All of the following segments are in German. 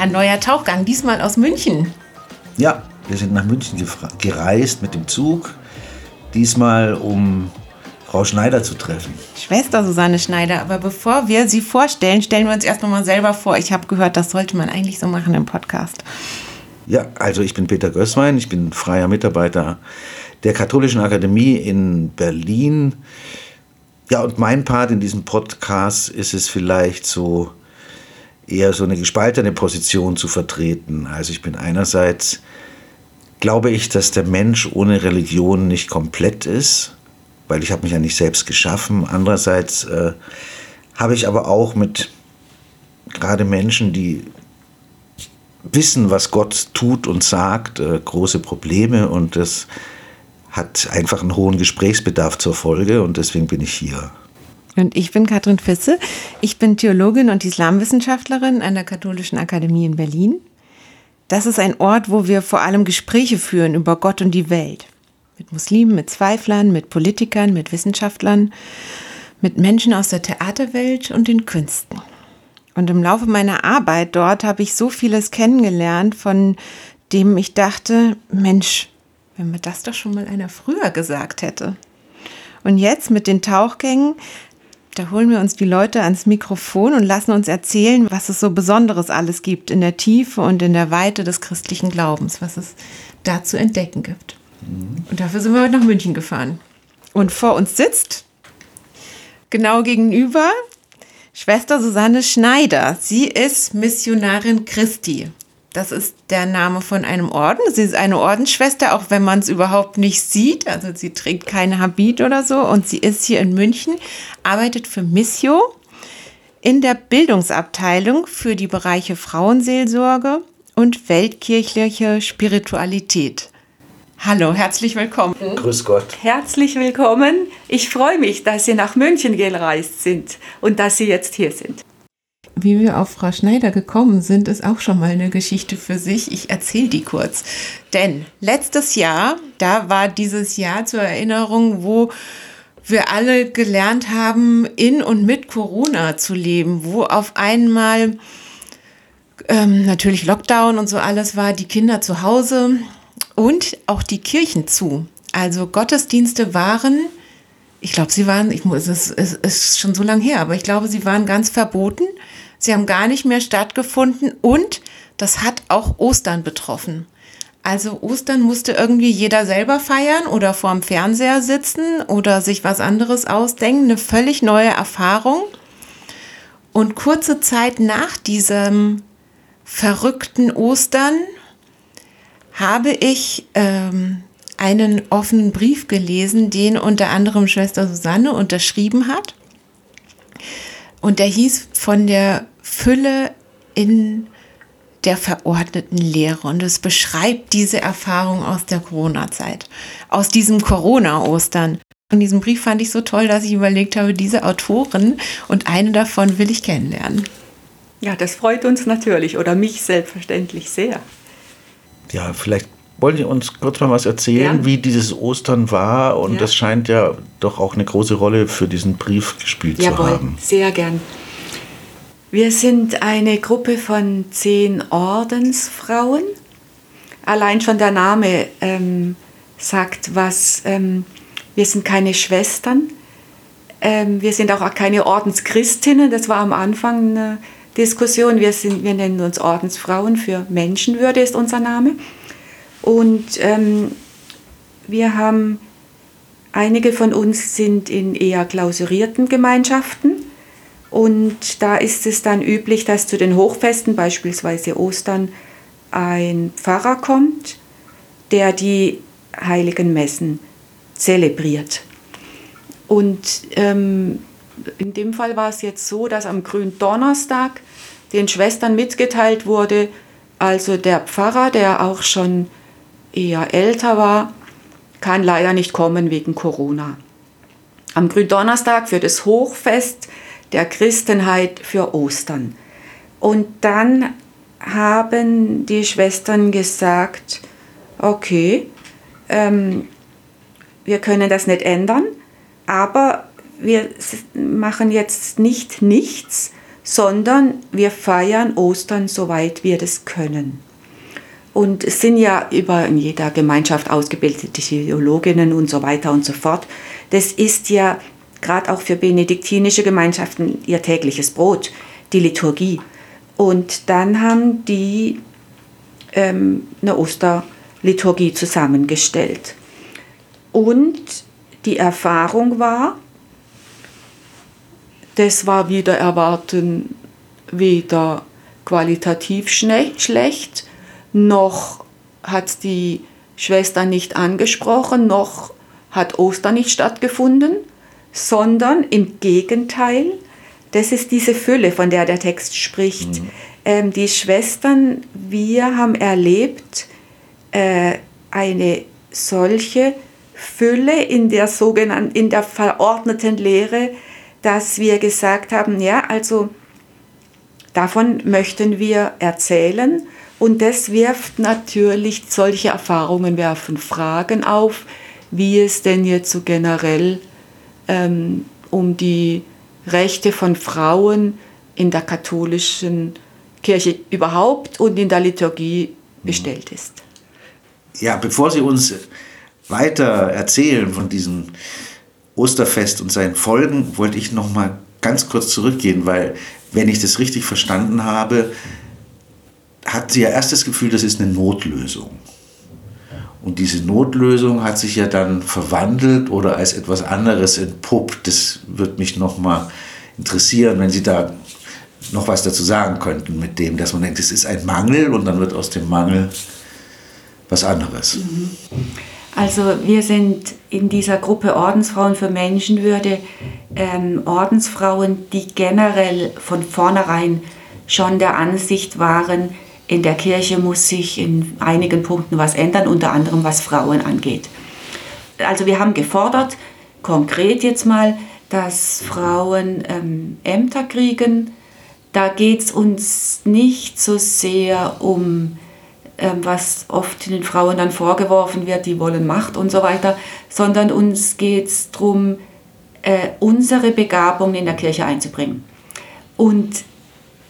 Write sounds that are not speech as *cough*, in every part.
Ja, neuer Tauchgang, diesmal aus München. Ja, wir sind nach München gereist mit dem Zug. Diesmal, um Frau Schneider zu treffen. Schwester Susanne Schneider. Aber bevor wir sie vorstellen, stellen wir uns erst noch mal selber vor. Ich habe gehört, das sollte man eigentlich so machen im Podcast. Ja, also ich bin Peter Gößwein, ich bin freier Mitarbeiter der Katholischen Akademie in Berlin. Ja, und mein Part in diesem Podcast ist es vielleicht so, eher so eine gespaltene Position zu vertreten. Also ich bin einerseits, glaube ich, dass der Mensch ohne Religion nicht komplett ist, weil ich habe mich ja nicht selbst geschaffen. Andererseits äh, habe ich aber auch mit gerade Menschen, die wissen, was Gott tut und sagt, äh, große Probleme und das hat einfach einen hohen Gesprächsbedarf zur Folge und deswegen bin ich hier. Und ich bin Katrin Fisse. Ich bin Theologin und Islamwissenschaftlerin an der Katholischen Akademie in Berlin. Das ist ein Ort, wo wir vor allem Gespräche führen über Gott und die Welt. Mit Muslimen, mit Zweiflern, mit Politikern, mit Wissenschaftlern, mit Menschen aus der Theaterwelt und den Künsten. Und im Laufe meiner Arbeit dort habe ich so vieles kennengelernt, von dem ich dachte, Mensch, wenn mir das doch schon mal einer früher gesagt hätte. Und jetzt mit den Tauchgängen da holen wir uns die Leute ans Mikrofon und lassen uns erzählen, was es so Besonderes alles gibt in der Tiefe und in der Weite des christlichen Glaubens, was es da zu entdecken gibt. Und dafür sind wir heute nach München gefahren. Und vor uns sitzt genau gegenüber Schwester Susanne Schneider. Sie ist Missionarin Christi. Das ist der Name von einem Orden. Sie ist eine Ordensschwester, auch wenn man es überhaupt nicht sieht. Also sie trägt kein Habit oder so. Und sie ist hier in München, arbeitet für Missio in der Bildungsabteilung für die Bereiche Frauenseelsorge und weltkirchliche Spiritualität. Hallo, herzlich willkommen. Grüß Gott. Herzlich willkommen. Ich freue mich, dass Sie nach München gereist sind und dass Sie jetzt hier sind. Wie wir auf Frau Schneider gekommen sind, ist auch schon mal eine Geschichte für sich. Ich erzähle die kurz. Denn letztes Jahr, da war dieses Jahr zur Erinnerung, wo wir alle gelernt haben, in und mit Corona zu leben, wo auf einmal ähm, natürlich Lockdown und so alles war, die Kinder zu Hause und auch die Kirchen zu. Also Gottesdienste waren, ich glaube, sie waren, ich muss, es ist, schon so lange her, aber ich glaube, sie waren ganz verboten. Sie haben gar nicht mehr stattgefunden und das hat auch Ostern betroffen. Also Ostern musste irgendwie jeder selber feiern oder vorm Fernseher sitzen oder sich was anderes ausdenken. Eine völlig neue Erfahrung. Und kurze Zeit nach diesem verrückten Ostern habe ich ähm, einen offenen Brief gelesen, den unter anderem Schwester Susanne unterschrieben hat. Und der hieß von der Fülle in der verordneten Lehre. Und es beschreibt diese Erfahrung aus der Corona-Zeit, aus diesem Corona-Ostern. Und diesen Brief fand ich so toll, dass ich überlegt habe, diese Autoren und eine davon will ich kennenlernen. Ja, das freut uns natürlich oder mich selbstverständlich sehr. Ja, vielleicht wollen Sie uns kurz mal was erzählen, ja. wie dieses Ostern war? Und ja. das scheint ja doch auch eine große Rolle für diesen Brief gespielt Jawohl, zu haben. Sehr gern. Wir sind eine Gruppe von zehn Ordensfrauen. Allein schon der Name ähm, sagt was. Ähm, wir sind keine Schwestern. Ähm, wir sind auch keine Ordenschristinnen. Das war am Anfang eine Diskussion. Wir, sind, wir nennen uns Ordensfrauen für Menschenwürde ist unser Name. Und ähm, wir haben, einige von uns sind in eher klausurierten Gemeinschaften und da ist es dann üblich, dass zu den Hochfesten, beispielsweise Ostern, ein Pfarrer kommt, der die heiligen Messen zelebriert. Und ähm, in dem Fall war es jetzt so, dass am Gründonnerstag den Schwestern mitgeteilt wurde, also der Pfarrer, der auch schon eher älter war, kann leider nicht kommen wegen Corona. Am Gründonnerstag für das Hochfest der Christenheit für Ostern. Und dann haben die Schwestern gesagt, okay, ähm, wir können das nicht ändern, aber wir machen jetzt nicht nichts, sondern wir feiern Ostern, soweit wir das können. Und es sind ja über in jeder Gemeinschaft ausgebildete Theologinnen und so weiter und so fort. Das ist ja gerade auch für benediktinische Gemeinschaften ihr tägliches Brot, die Liturgie. Und dann haben die ähm, eine Osterliturgie zusammengestellt. Und die Erfahrung war, das war wieder erwarten, weder qualitativ schlecht, noch hat die Schwester nicht angesprochen, noch hat Ostern nicht stattgefunden, sondern im Gegenteil, das ist diese Fülle, von der der Text spricht. Mhm. Ähm, die Schwestern, wir haben erlebt äh, eine solche Fülle in der sogenannten, in der verordneten Lehre, dass wir gesagt haben, ja, also davon möchten wir erzählen und das wirft natürlich, solche Erfahrungen werfen Fragen auf, wie es denn jetzt so generell ähm, um die Rechte von Frauen in der katholischen Kirche überhaupt und in der Liturgie bestellt ist. Ja, bevor Sie uns weiter erzählen von diesem Osterfest und seinen Folgen, wollte ich noch mal ganz kurz zurückgehen, weil wenn ich das richtig verstanden habe, hat sie ja erst das Gefühl, das ist eine Notlösung. Und diese Notlösung hat sich ja dann verwandelt oder als etwas anderes entpuppt. Das würde mich noch mal interessieren, wenn Sie da noch was dazu sagen könnten mit dem, dass man denkt, es ist ein Mangel und dann wird aus dem Mangel was anderes. Mhm. Also wir sind in dieser Gruppe Ordensfrauen für Menschenwürde ähm, Ordensfrauen, die generell von vornherein schon der Ansicht waren, in der Kirche muss sich in einigen Punkten was ändern, unter anderem was Frauen angeht. Also wir haben gefordert, konkret jetzt mal, dass Frauen ähm, Ämter kriegen. Da geht es uns nicht so sehr um ähm, was oft den Frauen dann vorgeworfen wird, die wollen Macht und so weiter, sondern uns geht es darum, äh, unsere Begabung in der Kirche einzubringen. Und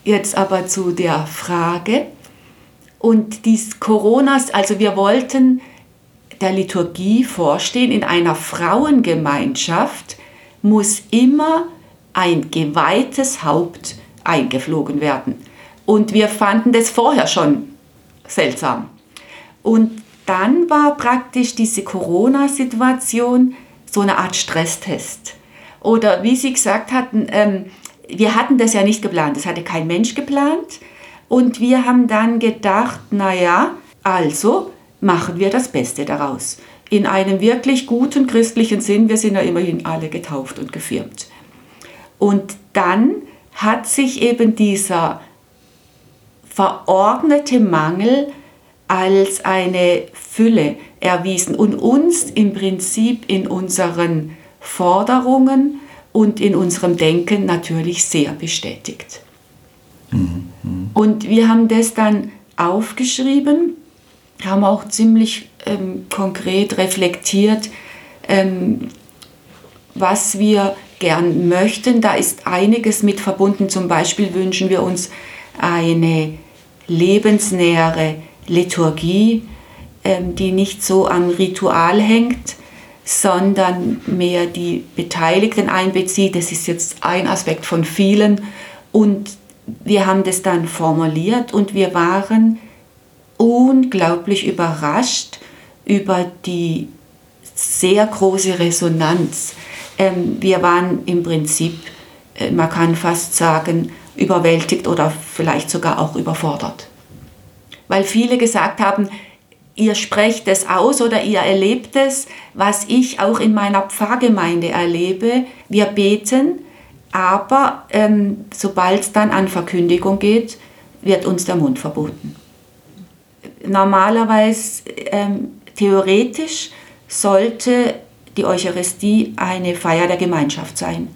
jetzt aber zu der Frage, und dies Coronas, also wir wollten der Liturgie vorstehen, in einer Frauengemeinschaft muss immer ein geweihtes Haupt eingeflogen werden. Und wir fanden das vorher schon seltsam. Und dann war praktisch diese Corona-Situation so eine Art Stresstest. Oder wie Sie gesagt hatten, ähm, wir hatten das ja nicht geplant, das hatte kein Mensch geplant. Und wir haben dann gedacht, naja, also machen wir das Beste daraus. In einem wirklich guten christlichen Sinn, wir sind ja immerhin alle getauft und gefirmt. Und dann hat sich eben dieser verordnete Mangel als eine Fülle erwiesen und uns im Prinzip in unseren Forderungen und in unserem Denken natürlich sehr bestätigt. Mhm. Und wir haben das dann aufgeschrieben, haben auch ziemlich ähm, konkret reflektiert, ähm, was wir gern möchten. Da ist einiges mit verbunden. Zum Beispiel wünschen wir uns eine lebensnähere Liturgie, ähm, die nicht so am Ritual hängt, sondern mehr die Beteiligten einbezieht. Das ist jetzt ein Aspekt von vielen. Und wir haben das dann formuliert und wir waren unglaublich überrascht über die sehr große Resonanz. Ähm, wir waren im Prinzip, äh, man kann fast sagen, überwältigt oder vielleicht sogar auch überfordert. Weil viele gesagt haben, ihr sprecht es aus oder ihr erlebt es, was ich auch in meiner Pfarrgemeinde erlebe. Wir beten, aber ähm, sobald es dann an Verkündigung geht, wird uns der Mund verboten. Normalerweise, ähm, theoretisch, sollte die Eucharistie eine Feier der Gemeinschaft sein.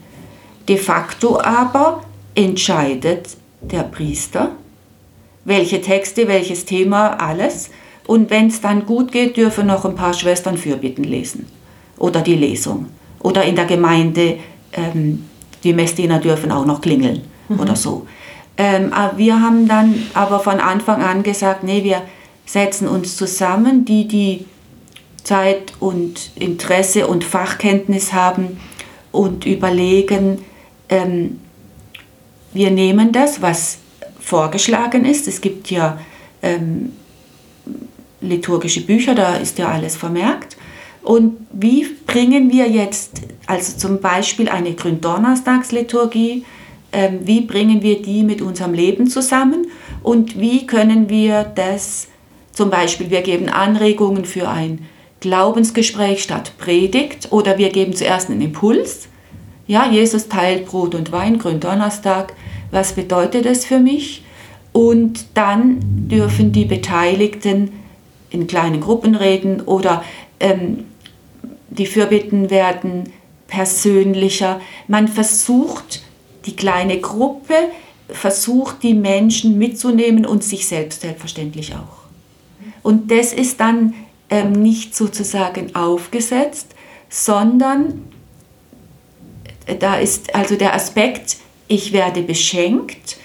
De facto aber entscheidet der Priester, welche Texte, welches Thema, alles. Und wenn es dann gut geht, dürfen noch ein paar Schwestern Fürbitten lesen oder die Lesung. Oder in der Gemeinde, ähm, die Messdiener dürfen auch noch klingeln. mhm. oder so. Ähm, wir haben dann aber von Anfang an gesagt, nee, wir setzen uns zusammen, die, die Zeit und Interesse und Fachkenntnis haben und überlegen, ähm, wir nehmen das, was vorgeschlagen ist. Es gibt ja ähm, liturgische Bücher, da ist ja alles vermerkt. Und wie bringen wir jetzt, also zum Beispiel eine Gründonnerstagsliturgie, ähm, wie bringen wir die mit unserem Leben zusammen und wie können wir das, zum Beispiel, wir geben Anregungen für ein Glaubensgespräch statt Predigt oder wir geben zuerst einen Impuls. Ja, Jesus teilt Brot und Wein, Gründonnerstag. Was bedeutet das für mich? Und dann dürfen die Beteiligten in kleinen Gruppen reden oder ähm, die Fürbitten werden persönlicher. Man versucht, die kleine Gruppe versucht, die Menschen mitzunehmen und sich selbst selbstverständlich auch. Und das ist dann ähm, nicht sozusagen aufgesetzt, sondern äh, da ist also der Aspekt, ich werde beschenkt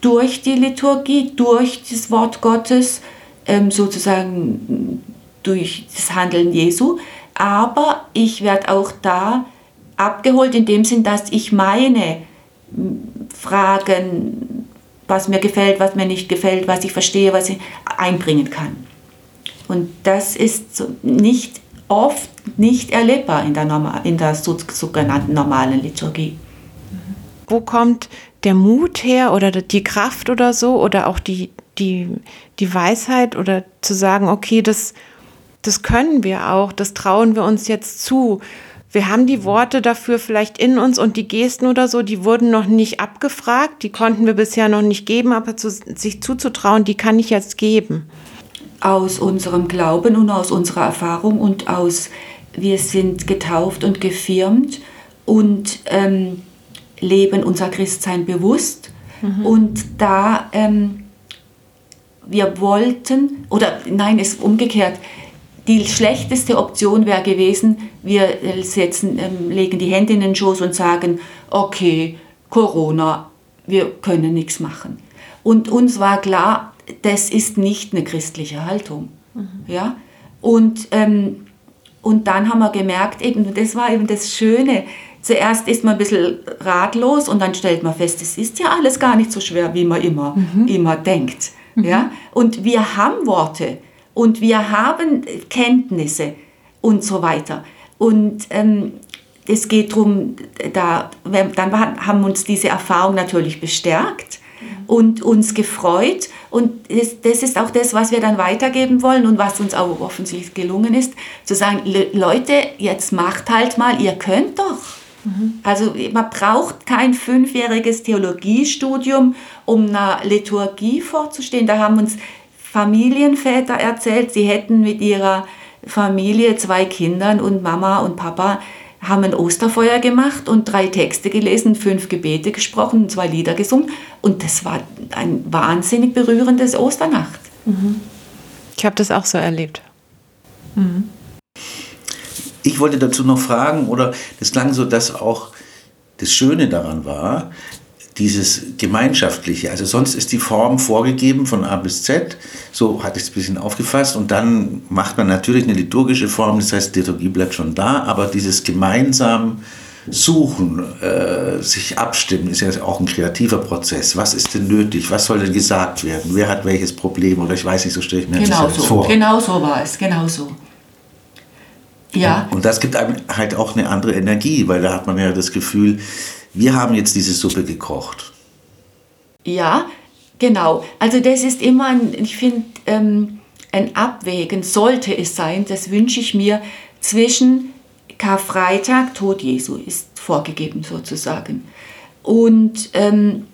durch die Liturgie, durch das Wort Gottes, ähm, sozusagen durch das Handeln Jesu, aber ich werde auch da abgeholt in dem Sinn, dass ich meine Fragen, was mir gefällt, was mir nicht gefällt, was ich verstehe, was ich einbringen kann. Und das ist nicht oft nicht erlebbar in der, normal, in der sogenannten normalen Liturgie. Wo kommt der Mut her oder die Kraft oder so oder auch die, die, die Weisheit oder zu sagen, okay, das, das können wir auch, das trauen wir uns jetzt zu. Wir haben die Worte dafür vielleicht in uns und die Gesten oder so, die wurden noch nicht abgefragt, die konnten wir bisher noch nicht geben, aber zu, sich zuzutrauen, die kann ich jetzt geben. Aus unserem Glauben und aus unserer Erfahrung und aus, wir sind getauft und gefirmt und ähm, leben unser Christsein bewusst. Mhm. Und da ähm, wir wollten, oder nein, es ist umgekehrt, die schlechteste Option wäre gewesen, wir setzen, ähm, legen die Hände in den Schoß und sagen, okay, Corona, wir können nichts machen. Und uns war klar, das ist nicht eine christliche Haltung. Mhm. Ja? Und, ähm, und dann haben wir gemerkt, eben, das war eben das Schöne, zuerst ist man ein bisschen ratlos und dann stellt man fest, es ist ja alles gar nicht so schwer, wie man immer, mhm. immer denkt. Mhm. Ja? Und wir haben Worte und wir haben Kenntnisse und so weiter. Und ähm, es geht darum, da, dann haben uns diese Erfahrung natürlich bestärkt und uns gefreut. Und das, das, ist auch das, was wir dann weitergeben wollen und was uns auch offensichtlich gelungen ist, zu sagen, Leute, jetzt macht halt mal, ihr könnt doch. Mhm. Also man braucht kein fünfjähriges Theologiestudium, um einer Liturgie vorzustehen. Da haben uns Familienväter erzählt, sie hätten mit ihrer Familie zwei Kindern und Mama und Papa haben ein Osterfeuer gemacht und drei Texte gelesen, fünf Gebete gesprochen, zwei Lieder gesungen. Und das war ein wahnsinnig berührendes Osternacht. Mhm. Ich habe das auch so erlebt. Mhm. Ich wollte dazu noch fragen, oder das klang so, dass auch das Schöne daran war, dieses Gemeinschaftliche. Also sonst ist die Form vorgegeben von A bis Z. So hatte ich es ein bisschen aufgefasst. Und dann macht man natürlich eine liturgische Form, das heißt, die Liturgie bleibt schon da, aber dieses gemeinsam Suchen, äh, sich abstimmen, ist ja auch ein kreativer Prozess. Was ist denn nötig? Was soll denn gesagt werden? Wer hat welches Problem? Oder ich weiß nicht, so stelle ich mir genau das so. vor. Genau so war es, genau so. Ja. Und das gibt einem halt auch eine andere Energie, weil da hat man ja das Gefühl, wir haben jetzt diese Suppe gekocht. Ja, genau. Also das ist immer, ein, ich finde, ähm, ein Abwägen sollte es sein, das wünsche ich mir, zwischen Karfreitag, Tod Jesu ist vorgegeben sozusagen, und, ähm,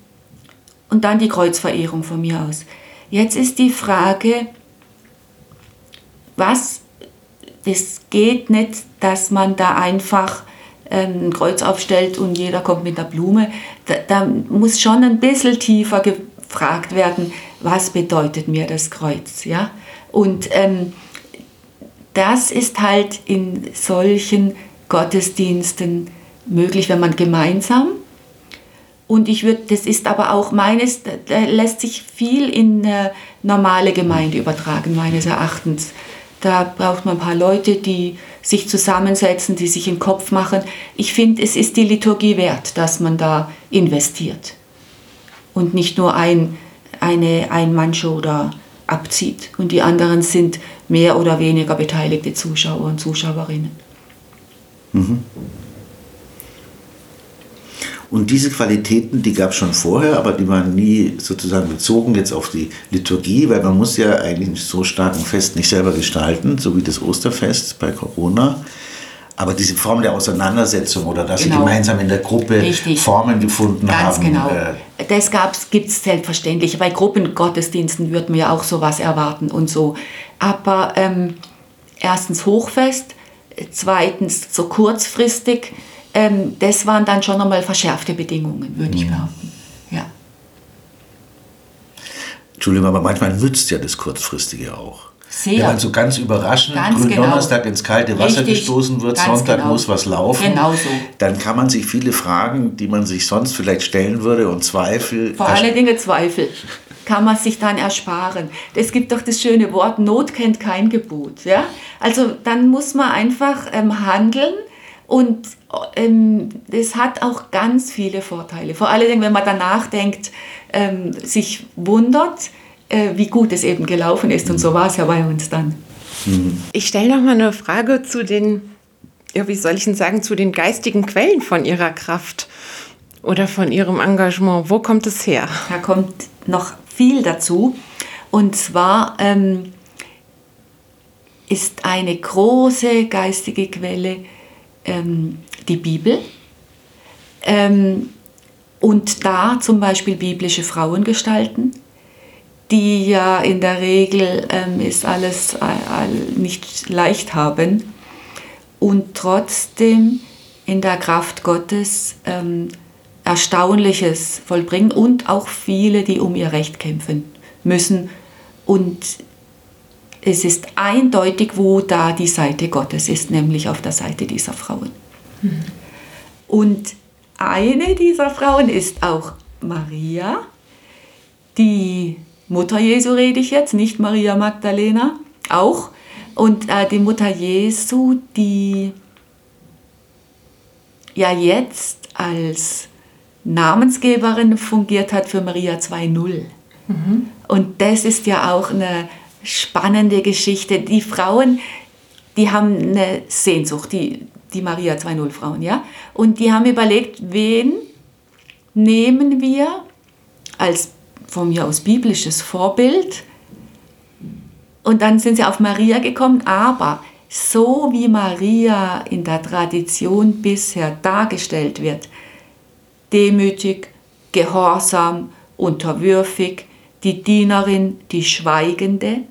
und dann die Kreuzverehrung von mir aus. Jetzt ist die Frage, was, es geht nicht, dass man da einfach ähm, ein Kreuz aufstellt und jeder kommt mit einer Blume. Da, da muss schon ein bisschen tiefer gefragt werden, was bedeutet mir das Kreuz. Ja? Und ähm, das ist halt in solchen Gottesdiensten möglich, wenn man gemeinsam Und ich würde, das ist aber auch meines, lässt sich viel in eine normale Gemeinde übertragen, meines Erachtens. Da braucht man ein paar Leute, die sich zusammensetzen, die sich in Kopf machen. Ich finde, es ist die Liturgie wert, dass man da investiert. Und nicht nur ein, eine Ein-Mann-Show da abzieht. Und die anderen sind mehr oder weniger beteiligte Zuschauer und Zuschauerinnen. Mhm. Und diese Qualitäten, die gab es schon vorher, aber die waren nie sozusagen bezogen jetzt auf die Liturgie, weil man muss ja eigentlich so stark ein Fest nicht selber gestalten, so wie das Osterfest bei Corona. Aber diese Form der Auseinandersetzung oder dass genau. sie gemeinsam in der Gruppe Richtig. Formen gefunden Ganz haben. Genau. Äh, das gibt es selbstverständlich. Bei Gruppengottesdiensten würde man ja auch sowas erwarten und so. Aber ähm, erstens Hochfest, zweitens so kurzfristig ähm, das waren dann schon einmal verschärfte Bedingungen, würde ich mhm. behaupten. Ja. Entschuldigung, aber manchmal nützt ja das Kurzfristige auch. Sehr. Wenn man so ganz überraschend ganz Gründonnerstag genau. ins kalte Wasser Richtig. gestoßen wird, Sonntag genau. muss was laufen, genau so. dann kann man sich viele Fragen, die man sich sonst vielleicht stellen würde und Zweifel. Vor allen Dingen Zweifel kann man sich dann ersparen. Es gibt doch das schöne Wort, Not kennt kein Gebot. Ja? Also dann muss man einfach ähm, handeln und ähm, das hat auch ganz viele Vorteile. Vor allem, wenn man danach denkt, ähm, sich wundert, äh, wie gut es eben gelaufen ist. Und so war es ja bei uns dann. Mhm. Ich stelle noch mal eine Frage zu den, ja, wie soll ich denn sagen, zu den geistigen Quellen von Ihrer Kraft oder von Ihrem Engagement. Wo kommt es her? Da kommt noch viel dazu. Und zwar ähm, ist eine große geistige Quelle ähm, die Bibel. Ähm, und da zum Beispiel biblische Frauengestalten, die ja in der Regel ähm, ist alles äh, nicht leicht haben und trotzdem in der Kraft Gottes ähm, Erstaunliches vollbringen und auch viele, die um ihr Recht kämpfen müssen und es ist eindeutig, wo da die Seite Gottes ist, nämlich auf der Seite dieser Frauen. Mhm. Und eine dieser Frauen ist auch Maria, die Mutter Jesu rede ich jetzt, nicht Maria Magdalena, auch. Und äh, die Mutter Jesu, die ja jetzt als Namensgeberin fungiert hat für Maria 2.0. Mhm. Und das ist ja auch eine spannende Geschichte. Die Frauen, die haben eine Sehnsucht, die, die Maria 2.0 Frauen, ja. Und die haben überlegt, wen nehmen wir als von mir aus biblisches Vorbild. Und dann sind sie auf Maria gekommen, aber so wie Maria in der Tradition bisher dargestellt wird, demütig, gehorsam, unterwürfig, die Dienerin, die Schweigende,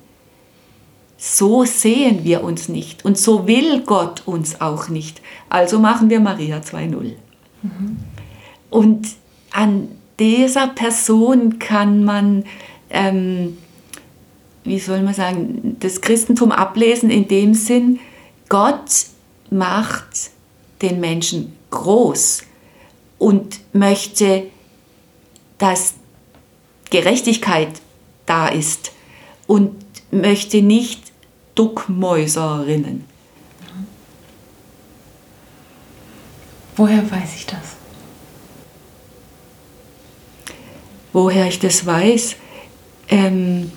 so sehen wir uns nicht und so will Gott uns auch nicht. Also machen wir Maria 2.0. Mhm. Und an dieser Person kann man, ähm, wie soll man sagen, das Christentum ablesen in dem Sinn, Gott macht den Menschen groß und möchte, dass Gerechtigkeit da ist und möchte nicht Duckmäuserinnen. Woher weiß ich das? Woher ich das weiß? Ähm,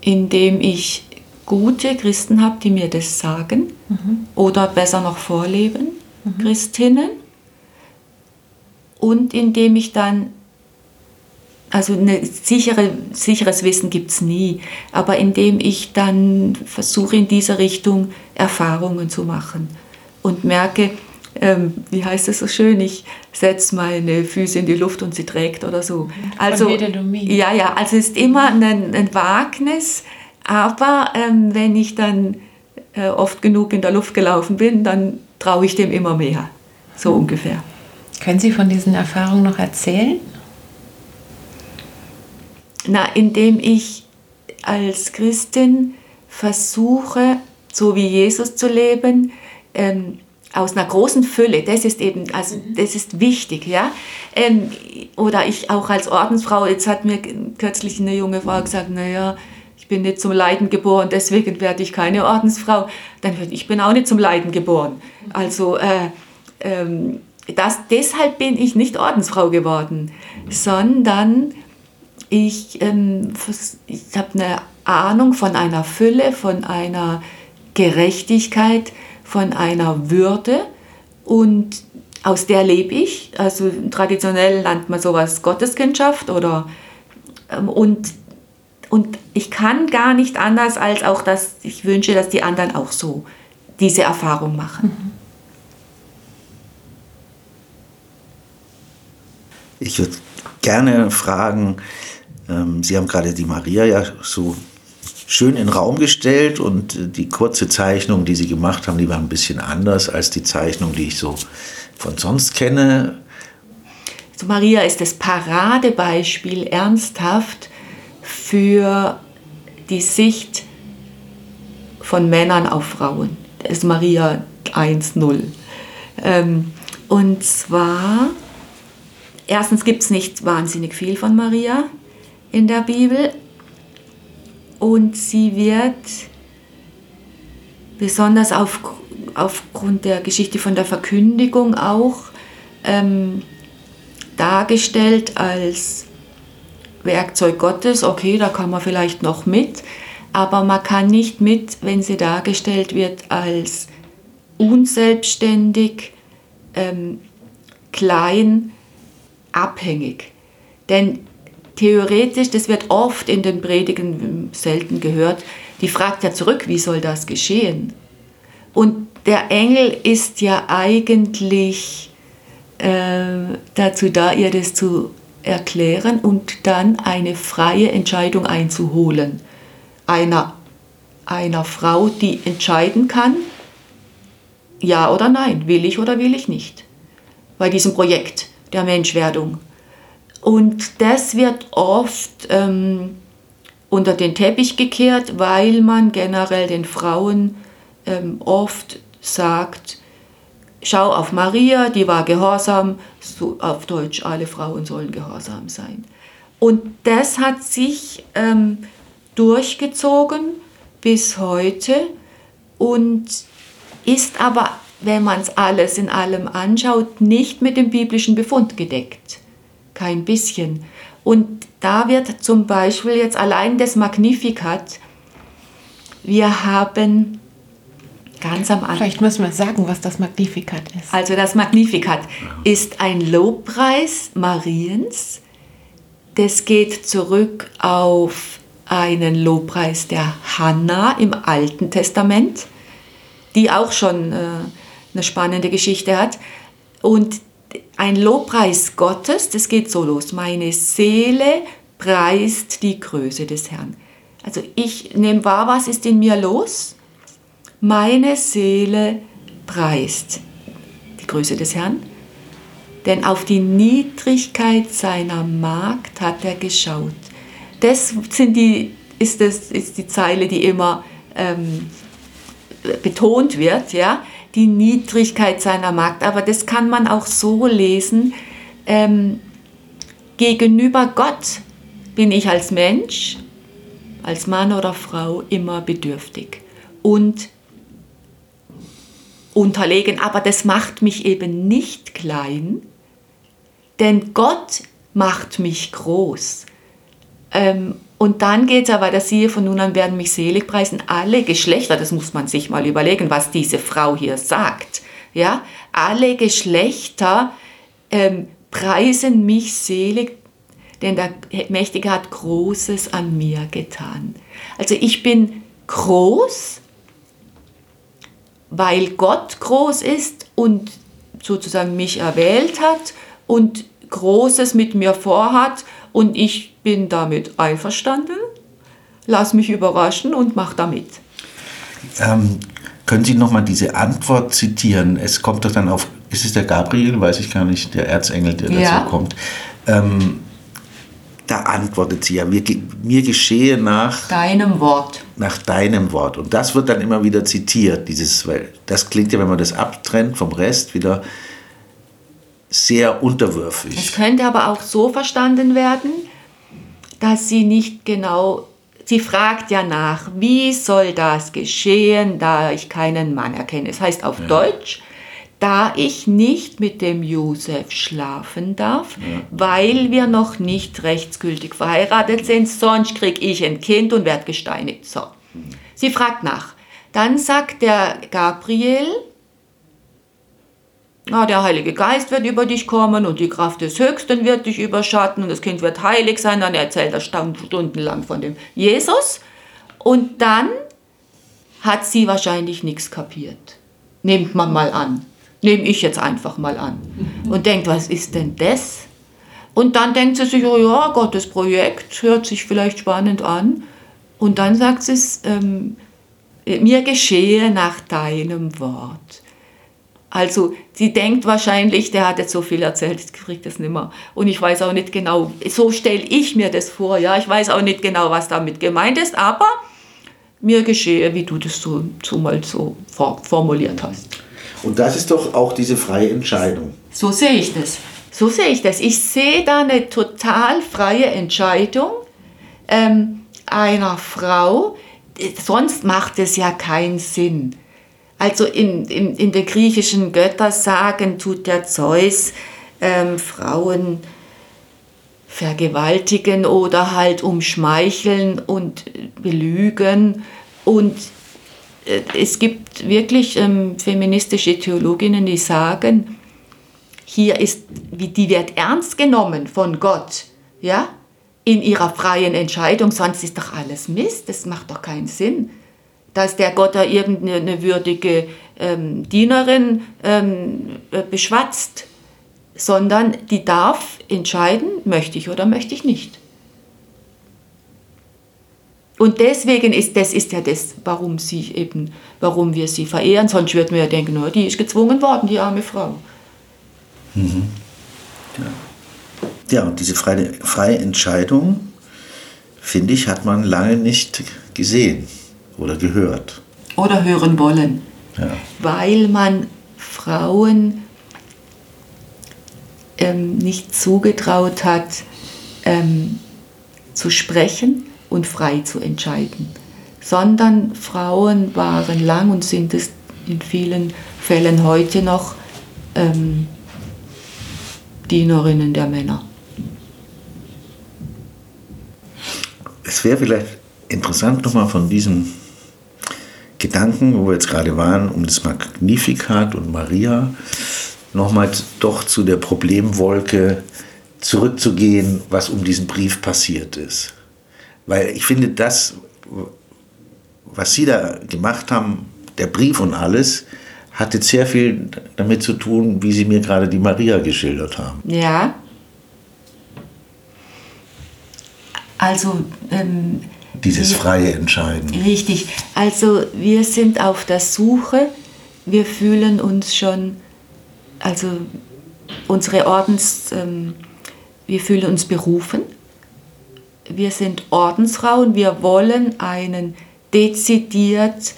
indem ich gute Christen habe, die mir das sagen mhm. oder besser noch vorleben, mhm. Christinnen. Und indem ich dann also ein sichere, sicheres Wissen gibt es nie, aber indem ich dann versuche in dieser Richtung Erfahrungen zu machen und merke, ähm, wie heißt es so schön, ich setze meine Füße in die Luft und sie trägt oder so. Also, ja, ja, also es ist immer ein, ein Wagnis, aber ähm, wenn ich dann äh, oft genug in der Luft gelaufen bin, dann traue ich dem immer mehr, so ungefähr. Können Sie von diesen Erfahrungen noch erzählen? Na, indem ich als Christin versuche, so wie Jesus zu leben, ähm, aus einer großen Fülle, das ist eben, also das ist wichtig, ja. Ähm, oder ich auch als Ordensfrau, jetzt hat mir kürzlich eine junge Frau gesagt, naja, ich bin nicht zum Leiden geboren, deswegen werde ich keine Ordensfrau. Dann wird ich bin auch nicht zum Leiden geboren. Also äh, ähm, das, deshalb bin ich nicht Ordensfrau geworden, sondern ich, ähm, ich habe eine Ahnung von einer Fülle, von einer Gerechtigkeit, von einer Würde und aus der lebe ich. Also traditionell nennt man sowas Gotteskindschaft oder ähm, und, und ich kann gar nicht anders als auch, dass ich wünsche, dass die anderen auch so diese Erfahrung machen. Ich würde gerne fragen, ähm, Sie haben gerade die Maria ja so schön in den Raum gestellt und äh, die kurze Zeichnung, die Sie gemacht haben, die war ein bisschen anders als die Zeichnung, die ich so von sonst kenne. Also Maria ist das Paradebeispiel ernsthaft für die Sicht von Männern auf Frauen. Das ist Maria 1.0. Ähm, und zwar, erstens gibt es nicht wahnsinnig viel von Maria in der Bibel, und sie wird besonders auf, aufgrund der Geschichte von der Verkündigung auch ähm, dargestellt als Werkzeug Gottes. Okay, da kann man vielleicht noch mit, aber man kann nicht mit, wenn sie dargestellt wird als unselbstständig, ähm, klein, abhängig. Denn theoretisch, das wird oft in den Predigen selten gehört, die fragt ja zurück, wie soll das geschehen? Und der Engel ist ja eigentlich äh, dazu da, ihr das zu erklären und dann eine freie Entscheidung einzuholen. Einer, einer Frau, die entscheiden kann, ja oder nein, will ich oder will ich nicht. Bei diesem Projekt der Menschwerdung. Und das wird oft ähm, unter den Teppich gekehrt, weil man generell den Frauen ähm, oft sagt, schau auf Maria, die war gehorsam, so auf Deutsch, alle Frauen sollen gehorsam sein. Und das hat sich ähm, durchgezogen bis heute und ist aber, wenn man es alles in allem anschaut, nicht mit dem biblischen Befund gedeckt kein bisschen. Und da wird zum Beispiel jetzt allein das Magnificat, wir haben ganz am Anfang. Vielleicht müssen wir sagen, was das Magnificat ist. Also das Magnificat ist ein Lobpreis Mariens. Das geht zurück auf einen Lobpreis der Hannah im Alten Testament, die auch schon äh, eine spannende Geschichte hat. Und ein Lobpreis Gottes, das geht so los. Meine Seele preist die Größe des Herrn. Also ich nehme wahr, was ist in mir los? Meine Seele preist die Größe des Herrn, denn auf die Niedrigkeit seiner Magd hat er geschaut. Das sind die, ist, das, ist die Zeile, die immer ähm, betont wird. Ja? Die Niedrigkeit seiner Magd. Aber das kann man auch so lesen, ähm, gegenüber Gott bin ich als Mensch, als Mann oder Frau immer bedürftig und unterlegen. Aber das macht mich eben nicht klein, denn Gott macht mich groß. Ähm, und dann geht es aber, dass siehe, von nun an werden mich selig preisen alle Geschlechter. Das muss man sich mal überlegen, was diese Frau hier sagt. Ja, alle Geschlechter ähm, preisen mich selig, denn der Mächtige hat Großes an mir getan. Also ich bin groß, weil Gott groß ist und sozusagen mich erwählt hat und Großes mit mir vorhat und ich bin damit einverstanden, lass mich überraschen und mach damit. Ähm, können Sie nochmal diese Antwort zitieren? Es kommt doch dann auf, ist es der Gabriel, weiß ich gar nicht, der Erzengel, der ja. dazu kommt. Ähm, da antwortet sie ja, mir, mir geschehe nach deinem Wort. Nach deinem Wort. Und das wird dann immer wieder zitiert. Dieses, weil das klingt ja, wenn man das abtrennt vom Rest, wieder sehr unterwürfig. Es könnte aber auch so verstanden werden, dass sie nicht genau, sie fragt ja nach, wie soll das geschehen, da ich keinen Mann erkenne. Das heißt auf ja. Deutsch, da ich nicht mit dem Josef schlafen darf, ja. weil wir noch nicht rechtsgültig verheiratet sind, sonst kriege ich ein Kind und werde gesteinigt. So. Sie fragt nach. Dann sagt der Gabriel, na, der Heilige Geist wird über dich kommen und die Kraft des Höchsten wird dich überschatten und das Kind wird heilig sein. Dann erzählt er stundenlang von dem Jesus. Und dann hat sie wahrscheinlich nichts kapiert. Nehmt man mal an. Nehme ich jetzt einfach mal an. Und denkt, was ist denn das? Und dann denkt sie sich, oh ja, Gottes Projekt hört sich vielleicht spannend an. Und dann sagt sie es, ähm, mir geschehe nach deinem Wort. Also sie denkt wahrscheinlich, der hat jetzt so viel erzählt, ich kriege das nicht mehr. Und ich weiß auch nicht genau, so stelle ich mir das vor. Ja, ich weiß auch nicht genau, was damit gemeint ist, aber mir geschehe, wie du das so, so mal so formuliert hast. Und das ist doch auch diese freie Entscheidung. So sehe ich das. So sehe ich das. Ich sehe da eine total freie Entscheidung ähm, einer Frau. Sonst macht es ja keinen Sinn also in, in, in der griechischen Göttersagen tut der Zeus ähm, Frauen vergewaltigen oder halt umschmeicheln und belügen. Und äh, es gibt wirklich ähm, feministische Theologinnen, die sagen, hier ist, die wird ernst genommen von Gott, ja, in ihrer freien Entscheidung, sonst ist doch alles Mist, das macht doch keinen Sinn dass der Gott da irgendeine würdige ähm, Dienerin ähm, äh, beschwatzt, sondern die darf entscheiden, möchte ich oder möchte ich nicht. Und deswegen ist das ist ja das, warum sie eben, warum wir sie verehren. Sonst würden wir ja denken, no, die ist gezwungen worden, die arme Frau. Mhm. Ja. ja, und diese freie, freie Entscheidung, finde ich, hat man lange nicht gesehen oder gehört. Oder hören wollen. Ja. Weil man Frauen ähm, nicht zugetraut hat, ähm, zu sprechen und frei zu entscheiden. Sondern Frauen waren lang und sind es in vielen Fällen heute noch ähm, Dienerinnen der Männer. Es wäre vielleicht interessant, nochmal von diesem Gedanken, wo wir jetzt gerade waren, um das Magnificat und Maria, nochmal doch zu der Problemwolke zurückzugehen, was um diesen Brief passiert ist. Weil ich finde, das, was Sie da gemacht haben, der Brief und alles, hat jetzt sehr viel damit zu tun, wie Sie mir gerade die Maria geschildert haben. Ja. Also ähm, dieses freie Entscheiden. Richtig. Also wir sind auf der Suche. Wir fühlen uns schon, also unsere Ordens, ähm, wir fühlen uns berufen. Wir sind Ordensfrauen. Wir wollen einen dezidiert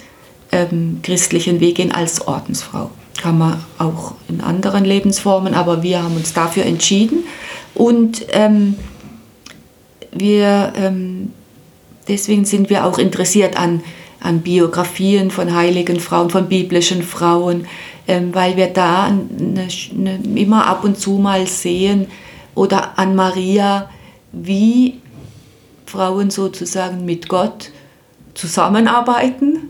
ähm, christlichen Weg gehen als Ordensfrau. Kann man auch in anderen Lebensformen, aber wir haben uns dafür entschieden. Und ähm, wir ähm, deswegen sind wir auch interessiert an, an Biografien von heiligen Frauen, von biblischen Frauen, ähm, weil wir da eine, eine, immer ab und zu mal sehen oder an Maria, wie Frauen sozusagen mit Gott zusammenarbeiten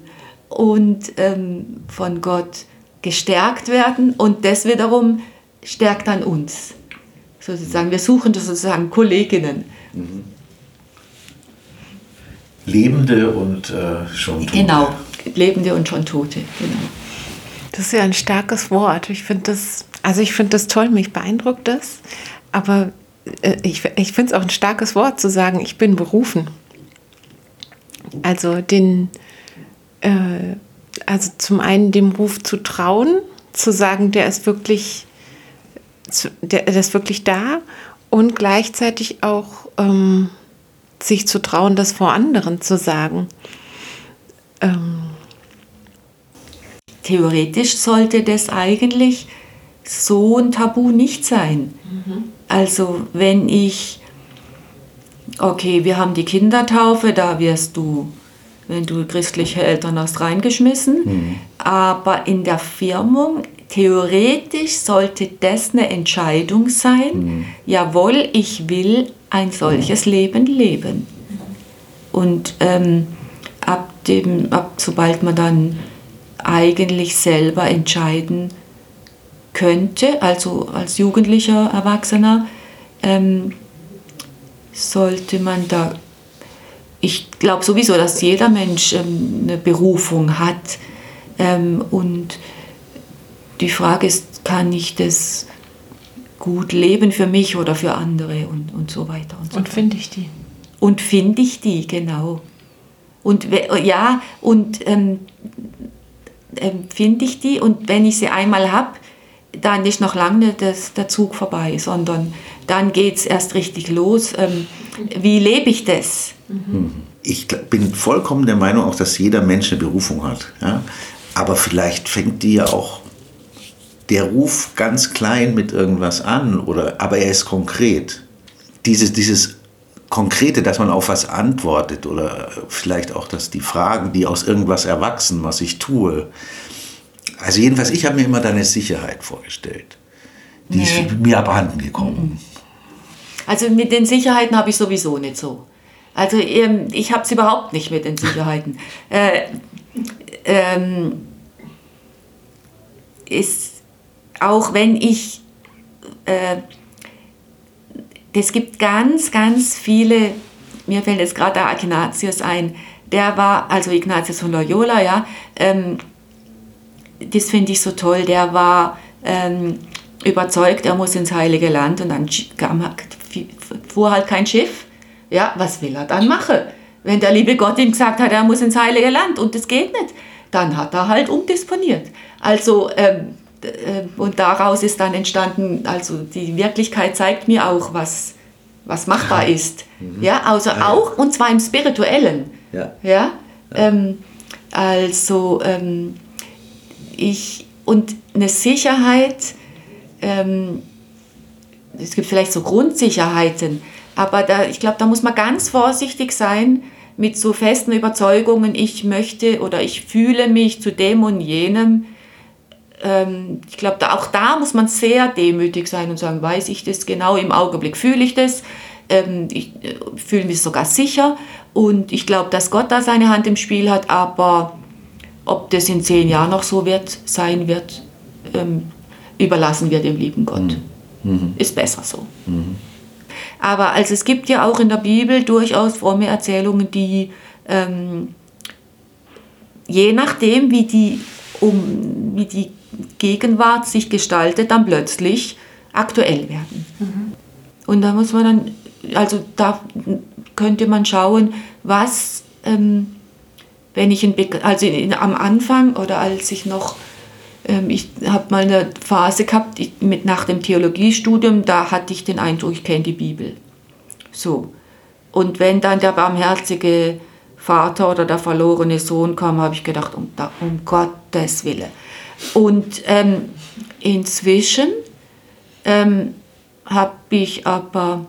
und ähm, von Gott gestärkt werden und das wiederum stärkt dann uns. Sozusagen, wir suchen sozusagen Kolleginnen. Mhm. Lebende und äh, schon Tote. Genau, Lebende und schon Tote, genau. Das ist ja ein starkes Wort. Ich finde das, also ich finde das toll, mich beeindruckt das. Aber äh, ich, ich finde es auch ein starkes Wort zu sagen, ich bin berufen. Also den, äh, also zum einen dem Ruf zu trauen, zu sagen, der ist wirklich, der, der ist wirklich da und gleichzeitig auch ähm, sich zu trauen, das vor anderen zu sagen. Ähm. Theoretisch sollte das eigentlich so ein Tabu nicht sein. Mhm. Also wenn ich, okay, wir haben die Kindertaufe, da wirst du, wenn du christliche Eltern hast, reingeschmissen, mhm. aber in der Firmung theoretisch sollte das eine Entscheidung sein, mhm. jawohl, ich will ein solches. Leben leben. Und ähm, ab dem, ab sobald man dann eigentlich selber entscheiden könnte, also als jugendlicher Erwachsener, ähm, sollte man da, ich glaube sowieso, dass jeder Mensch ähm, eine Berufung hat ähm, und die Frage ist, kann ich das gut leben für mich oder für andere und, und so weiter. Und, so und finde ich die? Und finde ich die, genau. Und ja, und ähm, ähm, finde ich die und wenn ich sie einmal habe, dann ist noch lange nicht das, der Zug vorbei, sondern dann geht es erst richtig los. Ähm, wie lebe ich das? Mhm. Ich bin vollkommen der Meinung auch, dass jeder Mensch eine Berufung hat. Ja? Aber vielleicht fängt die ja auch der Ruf ganz klein mit irgendwas an, oder, aber er ist konkret. Dieses, dieses Konkrete, dass man auf was antwortet oder vielleicht auch, dass die Fragen, die aus irgendwas erwachsen, was ich tue. Also jedenfalls, ich habe mir immer deine Sicherheit vorgestellt. Die nee. ist mir abhanden gekommen. Also mit den Sicherheiten habe ich sowieso nicht so. Also ähm, ich habe es überhaupt nicht mit den Sicherheiten. äh, ähm, ist auch wenn ich, äh, es gibt ganz, ganz viele, mir fällt jetzt gerade der Ignatius ein, der war, also Ignatius von Loyola, ja, ähm, das finde ich so toll, der war ähm, überzeugt, er muss ins Heilige Land und dann kam, fuhr halt kein Schiff. Ja, was will er dann machen? Wenn der liebe Gott ihm gesagt hat, er muss ins Heilige Land und das geht nicht, dann hat er halt umdisponiert. Also ähm, äh, und daraus ist dann entstanden, also die Wirklichkeit zeigt mir auch, was, was machbar ist. Mhm. Ja, also ah, auch, und zwar im Spirituellen. Ja. ja? ja. Ähm, also ähm, ich, und eine Sicherheit, ähm, es gibt vielleicht so Grundsicherheiten, aber da, ich glaube, da muss man ganz vorsichtig sein mit so festen Überzeugungen, ich möchte oder ich fühle mich zu dem und jenem ähm, ich glaube, da, auch da muss man sehr demütig sein und sagen, weiß ich das genau, im Augenblick fühle ich das, ähm, ich äh, fühle mich sogar sicher und ich glaube, dass Gott da seine Hand im Spiel hat, aber ob das in zehn Jahren noch so wird, sein wird, ähm, überlassen wir dem lieben Gott. Mhm. mhm. Ist besser so. Mhm. Aber also es gibt ja auch in der Bibel durchaus fromme Erzählungen, die ähm, je nachdem, wie die, um, wie die Gegenwart sich gestaltet, dann plötzlich aktuell werden. Mhm. Und da muss man dann, also da könnte man schauen, was, ähm, wenn ich, in, also in, am Anfang oder als ich noch, ähm, ich habe mal eine Phase gehabt ich, mit nach dem Theologiestudium, da hatte ich den Eindruck, ich kenne die Bibel. So. Und wenn dann der barmherzige Vater oder der verlorene Sohn kam, habe ich gedacht, um, um Gottes Willen und ähm, inzwischen ähm, habe ich aber,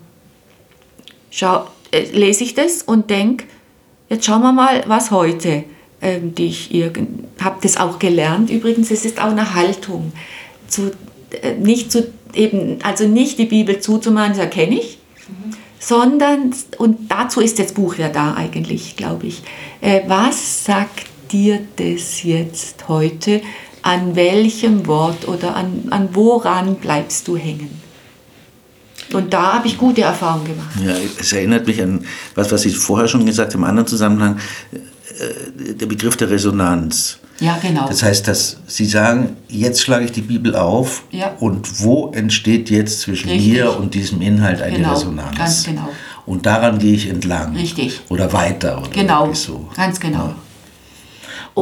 schau, äh, lese ich das und denke, jetzt schauen wir mal, was heute ähm, die ich habe das auch gelernt. Übrigens, es ist auch eine Haltung, zu, äh, nicht zu eben, also nicht die Bibel zuzumachen, das erkenne ich, sondern, und dazu ist das Buch ja da eigentlich, glaube ich, äh, was sagt dir das jetzt heute? An welchem Wort oder an, an woran bleibst du hängen? Und da habe ich gute Erfahrungen gemacht. Ja, es erinnert mich an was, was ich vorher schon gesagt habe, im anderen Zusammenhang, äh, der Begriff der Resonanz. Ja, genau. Das heißt, dass Sie sagen, jetzt schlage ich die Bibel auf ja. und wo entsteht jetzt zwischen Richtig. mir und diesem Inhalt eine genau, Resonanz? Ganz genau. Und daran gehe ich entlang. Richtig. Oder weiter. Oder genau, so. ganz genau. Ja.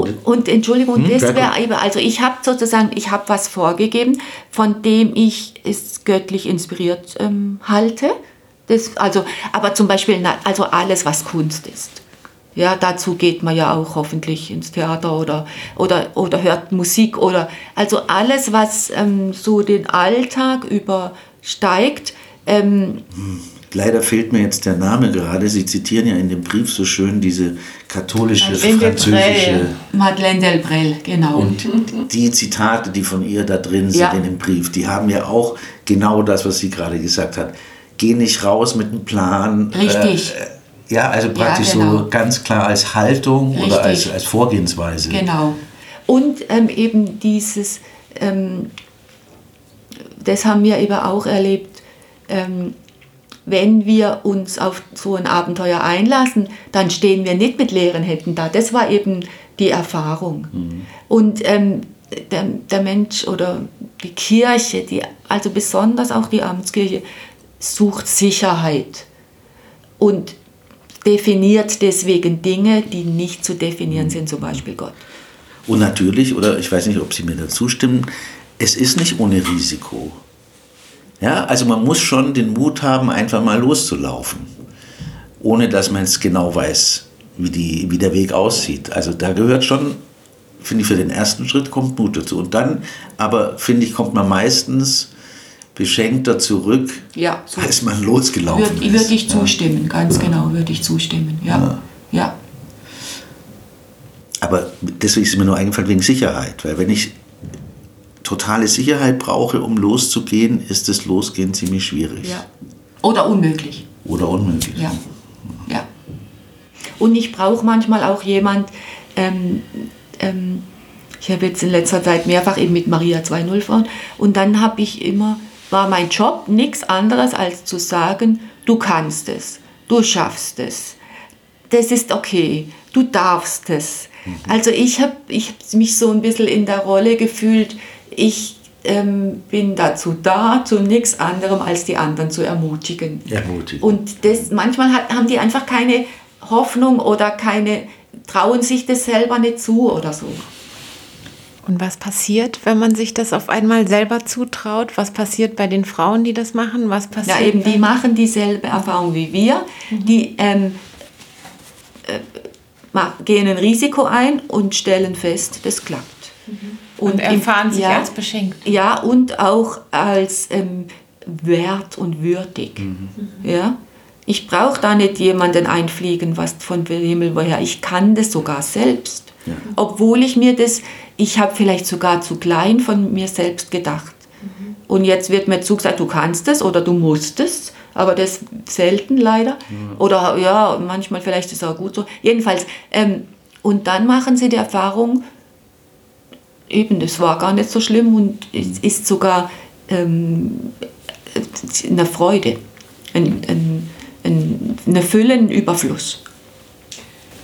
Und, und Entschuldigung, hm, das wäre eben, also ich habe sozusagen, ich habe was vorgegeben, von dem ich es göttlich inspiriert ähm, halte. Das, also, aber zum Beispiel, also alles, was Kunst ist. Ja, dazu geht man ja auch hoffentlich ins Theater oder, oder, oder hört Musik oder also alles, was ähm, so den Alltag übersteigt. Ähm, hm. Leider fehlt mir jetzt der Name gerade. Sie zitieren ja in dem Brief so schön diese katholische Madeleine französische. Madeleine Delbrel, genau. Und die Zitate, die von ihr da drin sind ja. in dem Brief, die haben ja auch genau das, was sie gerade gesagt hat. Geh nicht raus mit einem Plan. Richtig. Äh, ja, also praktisch ja, genau. so ganz klar als Haltung Richtig. oder als, als Vorgehensweise. Genau. Und ähm, eben dieses, ähm, das haben wir eben auch erlebt, ähm, wenn wir uns auf so ein Abenteuer einlassen, dann stehen wir nicht mit leeren Händen da. Das war eben die Erfahrung. Mhm. Und ähm, der, der Mensch oder die Kirche, die, also besonders auch die Amtskirche, sucht Sicherheit. Und definiert deswegen Dinge, die nicht zu definieren sind, zum Beispiel Gott. Und natürlich, oder ich weiß nicht, ob Sie mir dazu stimmen, es ist nicht ohne Risiko. Ja, also man muss schon den Mut haben, einfach mal loszulaufen, ohne dass man es genau weiß, wie, die, wie der Weg aussieht. Also da gehört schon, finde ich, für den ersten Schritt kommt Mut dazu. Und dann, aber finde ich, kommt man meistens beschenkter zurück, ja, so als man losgelaufen würd, ist. Würde ich zustimmen, ja. ganz ja. genau, würde ich zustimmen. Ja. ja. ja. Aber deswegen ist mir nur eingefallen wegen Sicherheit, weil wenn ich totale Sicherheit brauche, um loszugehen, ist das Losgehen ziemlich schwierig. Ja. Oder unmöglich. Oder unmöglich. Ja. ja. Und ich brauche manchmal auch jemand, ähm, ähm, ich habe jetzt in letzter Zeit mehrfach eben mit Maria 2.0 Frauen und dann habe ich immer war mein Job nichts anderes als zu sagen, du kannst es, du schaffst es, das ist okay, du darfst es. Mhm. Also ich habe ich hab mich so ein bisschen in der Rolle gefühlt, ich ähm, bin dazu da, zu nichts anderem als die anderen zu ermutigen. Ermutigen. Und das, manchmal hat, haben die einfach keine Hoffnung oder keine, trauen sich das selber nicht zu oder so. Und was passiert, wenn man sich das auf einmal selber zutraut? Was passiert bei den Frauen, die das machen? Was passiert? Ja, eben, die machen dieselbe Erfahrung wie wir. Mhm. Die ähm, äh, gehen ein Risiko ein und stellen fest, das klappt. Mhm. Und, und, erfahren sich ja, als beschenkt. Ja, und auch als ähm, wert und würdig. Mhm. Ja? Ich brauche da nicht jemanden einfliegen, was von Himmel woher. Ich kann das sogar selbst. Ja. Obwohl ich mir das ich habe vielleicht sogar zu klein von mir selbst gedacht. Mhm. Und jetzt wird mir zugesagt, du kannst es oder du musst es, aber das selten leider. Mhm. Oder ja, manchmal vielleicht ist es auch gut so. Jedenfalls, ähm, und dann machen sie die Erfahrung, eben, das war gar nicht so schlimm und es ist sogar ähm, eine Freude, ein, ein, ein, eine Fülle, Überfluss.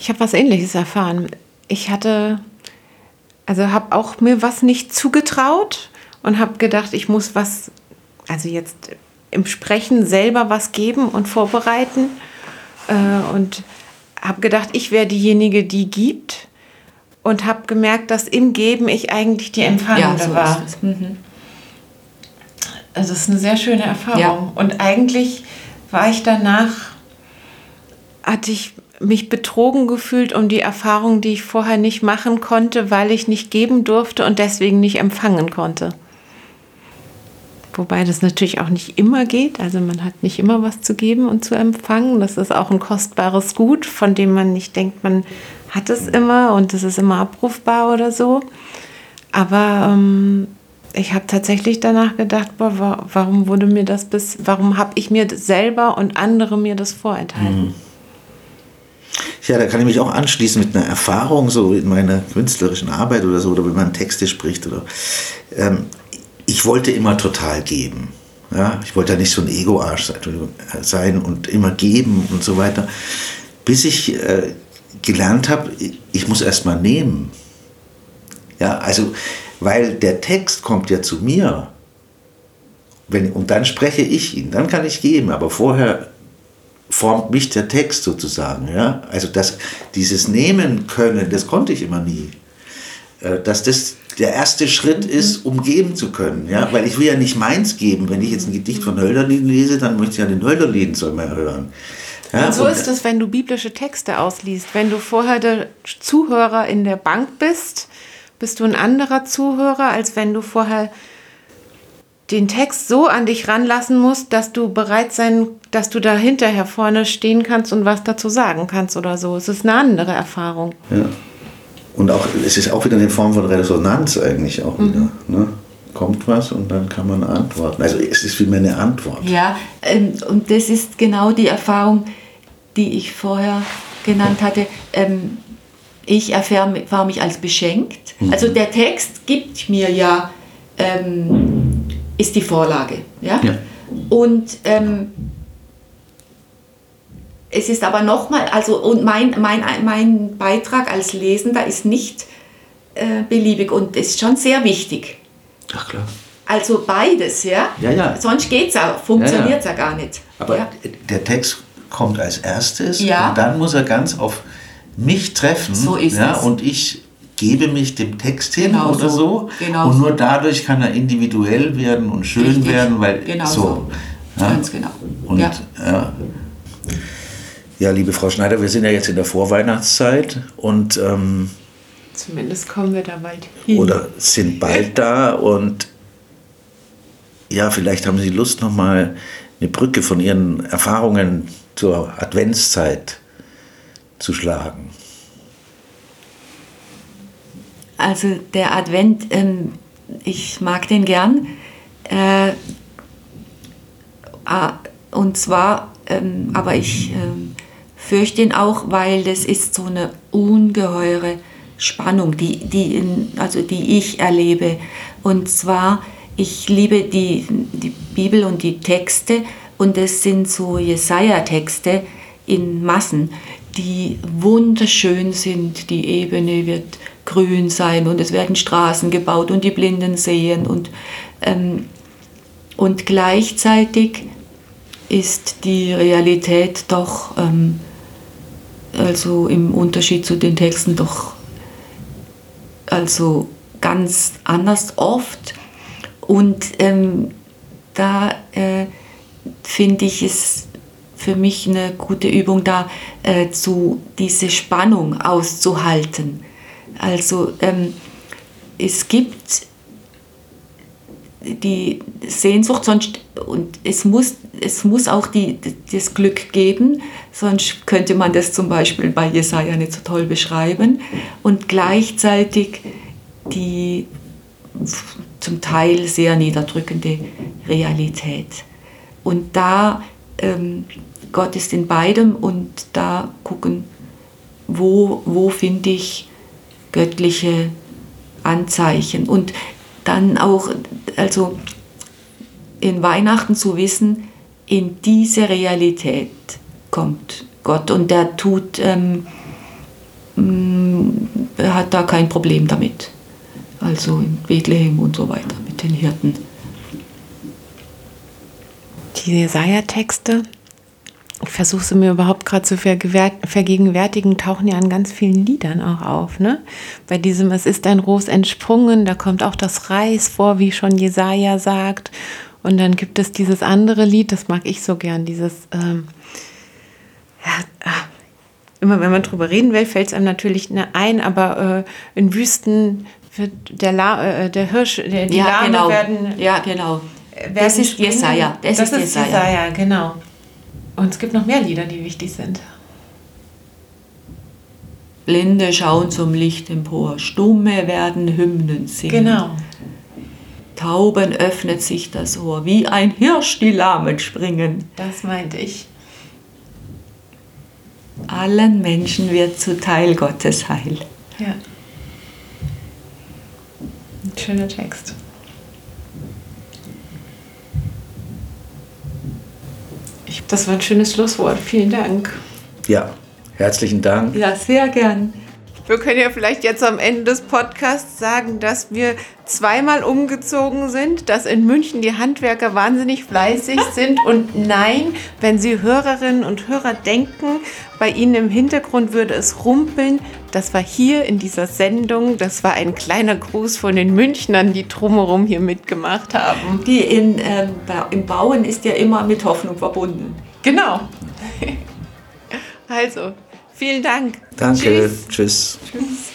Ich habe was Ähnliches erfahren. Ich hatte also habe auch mir was nicht zugetraut und habe gedacht, ich muss was, also jetzt im Sprechen selber was geben und vorbereiten. Äh, und habe gedacht, ich wäre diejenige, die gibt. Und habe gemerkt, dass im Geben ich eigentlich die Empfangende ja, so war. Mhm. Also es ist eine sehr schöne Erfahrung. Ja. Und eigentlich war ich danach, hatte ich mich betrogen gefühlt um die Erfahrung, die ich vorher nicht machen konnte, weil ich nicht geben durfte und deswegen nicht empfangen konnte. Wobei das natürlich auch nicht immer geht. Also man hat nicht immer was zu geben und zu empfangen. Das ist auch ein kostbares Gut, von dem man nicht denkt, man hat es immer und es ist immer abrufbar oder so. Aber ähm, ich habe tatsächlich danach gedacht, boah, warum wurde mir das bis, warum habe ich mir selber und andere mir das vorenthalten? Mhm. Ja, da kann ich mich auch anschließen mit einer Erfahrung, so in meiner künstlerischen Arbeit oder so, oder wenn man Texte spricht. Oder, ähm, ich wollte immer total geben. Ja? Ich wollte ja nicht so ein Ego-Arsch sein und immer geben und so weiter. Bis ich äh, gelernt habe, ich muss erst mal nehmen. Ja, also, weil der Text kommt ja zu mir. Wenn, und dann spreche ich ihn, dann kann ich geben, aber vorher formt mich der Text sozusagen. Ja? Also das, dieses Nehmen können, das konnte ich immer nie. äh, dass das der erste Schritt ist, um geben zu können. Ja? Weil ich will ja nicht meins geben. Wenn ich jetzt ein Gedicht von Hölderlin lese, dann möchte ich ja den Hölderlin soll man hören. Ja, und so und ist es, wenn du biblische Texte ausliest. Wenn du vorher der Zuhörer in der Bank bist, bist du ein anderer Zuhörer, als wenn du vorher den Text so an dich ranlassen musst, dass du bereit sein, dass du da hinterher vorne stehen kannst und was dazu sagen kannst oder so. Es ist eine andere Erfahrung. Ja. Und auch, es ist auch wieder eine Form von Resonanz eigentlich auch mhm. wieder. Ne? Kommt was und dann kann man antworten. Also es ist vielmehr eine Antwort. Ja, ähm, und das ist genau die Erfahrung, die ich vorher genannt hatte. Ähm, ich erfahre mich als beschenkt. Mhm. Also der Text gibt mir ja, ähm, ist die Vorlage. Ja? ja. Und ähm, es ist aber nochmal, also und mein, mein, mein Beitrag als Lesender ist nicht äh, beliebig und ist schon sehr wichtig. Ach klar. Also beides, ja? Ja, ja. Sonst geht es ja, funktioniert es ja, ja. gar nicht. Aber ja. der Text kommt als erstes ja. und dann muss er ganz auf mich treffen. So ist ja, es. Und ich gebe mich dem Text hin genau oder so. so. Genau und nur dadurch kann er individuell werden und schön Richtig. werden, weil genau so. so. Ganz genau. Und, ja. ja. Ja, liebe Frau Schneider, wir sind ja jetzt in der Vorweihnachtszeit und ähm, zumindest kommen wir da bald hin. Oder sind bald da und ja, vielleicht haben Sie Lust, nochmal eine Brücke von Ihren Erfahrungen zur Adventszeit zu schlagen. Also der Advent, ähm, ich mag den gern. Äh, ah, und zwar, ähm, aber ich ähm, fürchte ihn auch, weil das ist so eine ungeheure Spannung, die, die, in, also die ich erlebe. Und zwar, ich liebe die, die Bibel und die Texte und es sind so Jesaja-Texte in Massen, die wunderschön sind. Die Ebene wird grün sein und es werden Straßen gebaut und die Blinden sehen und, ähm, und gleichzeitig ist die Realität doch, ähm, also im Unterschied zu den Texten, doch also ganz anders oft. Und ähm, da äh, finde ich es für mich eine gute Übung, da äh, zu, diese Spannung auszuhalten. Also ähm, es gibt die Sehnsucht, sonst, und es muss, es muss auch die, das Glück geben, sonst könnte man das zum Beispiel bei Jesaja nicht so toll beschreiben. Und gleichzeitig die zum Teil sehr niederdrückende Realität. Und da, ähm, Gott ist in beidem und da gucken, wo, wo finde ich göttliche Anzeichen. Und dann auch, also in Weihnachten zu wissen, in diese Realität kommt Gott und der tut, ähm, mm, hat da kein Problem damit. Also in Bethlehem und so weiter mit den Hirten. Die Jesaja-Texte, ich versuche sie mir überhaupt gerade zu vergegenwärtigen, tauchen ja an ganz vielen Liedern auch auf. Ne? Bei diesem Es ist ein Ros entsprungen, da kommt auch das Reis vor, wie schon Jesaja sagt. Und dann gibt es dieses andere Lied, das mag ich so gern, dieses. Ähm, ja, ah, immer wenn man drüber reden will, fällt es einem natürlich ne, ein, aber äh, in Wüsten wird der, La, äh, der Hirsch, der, die ja, Lame genau. werden. Ja, genau. Werden das ist Jesaja. Das, das ist, ist Jesaja. Jesaja, genau. Und es gibt noch mehr Lieder, die wichtig sind. Blinde schauen zum Licht empor, Stumme werden Hymnen singen. Genau. Tauben öffnet sich das Ohr, wie ein Hirsch die Lahmen springen. Das meinte ich. Allen Menschen wird zuteil Gottes Heil. Ja. Ein schöner Text. Das war ein schönes Schlusswort. Vielen Dank. Ja, herzlichen Dank. Ja, sehr gern. Wir können ja vielleicht jetzt am Ende des Podcasts sagen, dass wir zweimal umgezogen sind, dass in München die Handwerker wahnsinnig fleißig *laughs* sind und nein, wenn Sie Hörerinnen und Hörer denken, bei Ihnen im Hintergrund würde es rumpeln. Das war hier in dieser Sendung. Das war ein kleiner Gruß von den Münchnern, die drumherum hier mitgemacht haben. Die in, ähm, im Bauen ist ja immer mit Hoffnung verbunden. Genau. *laughs* Also, vielen Dank. Danke. Tschüss. Tschüss.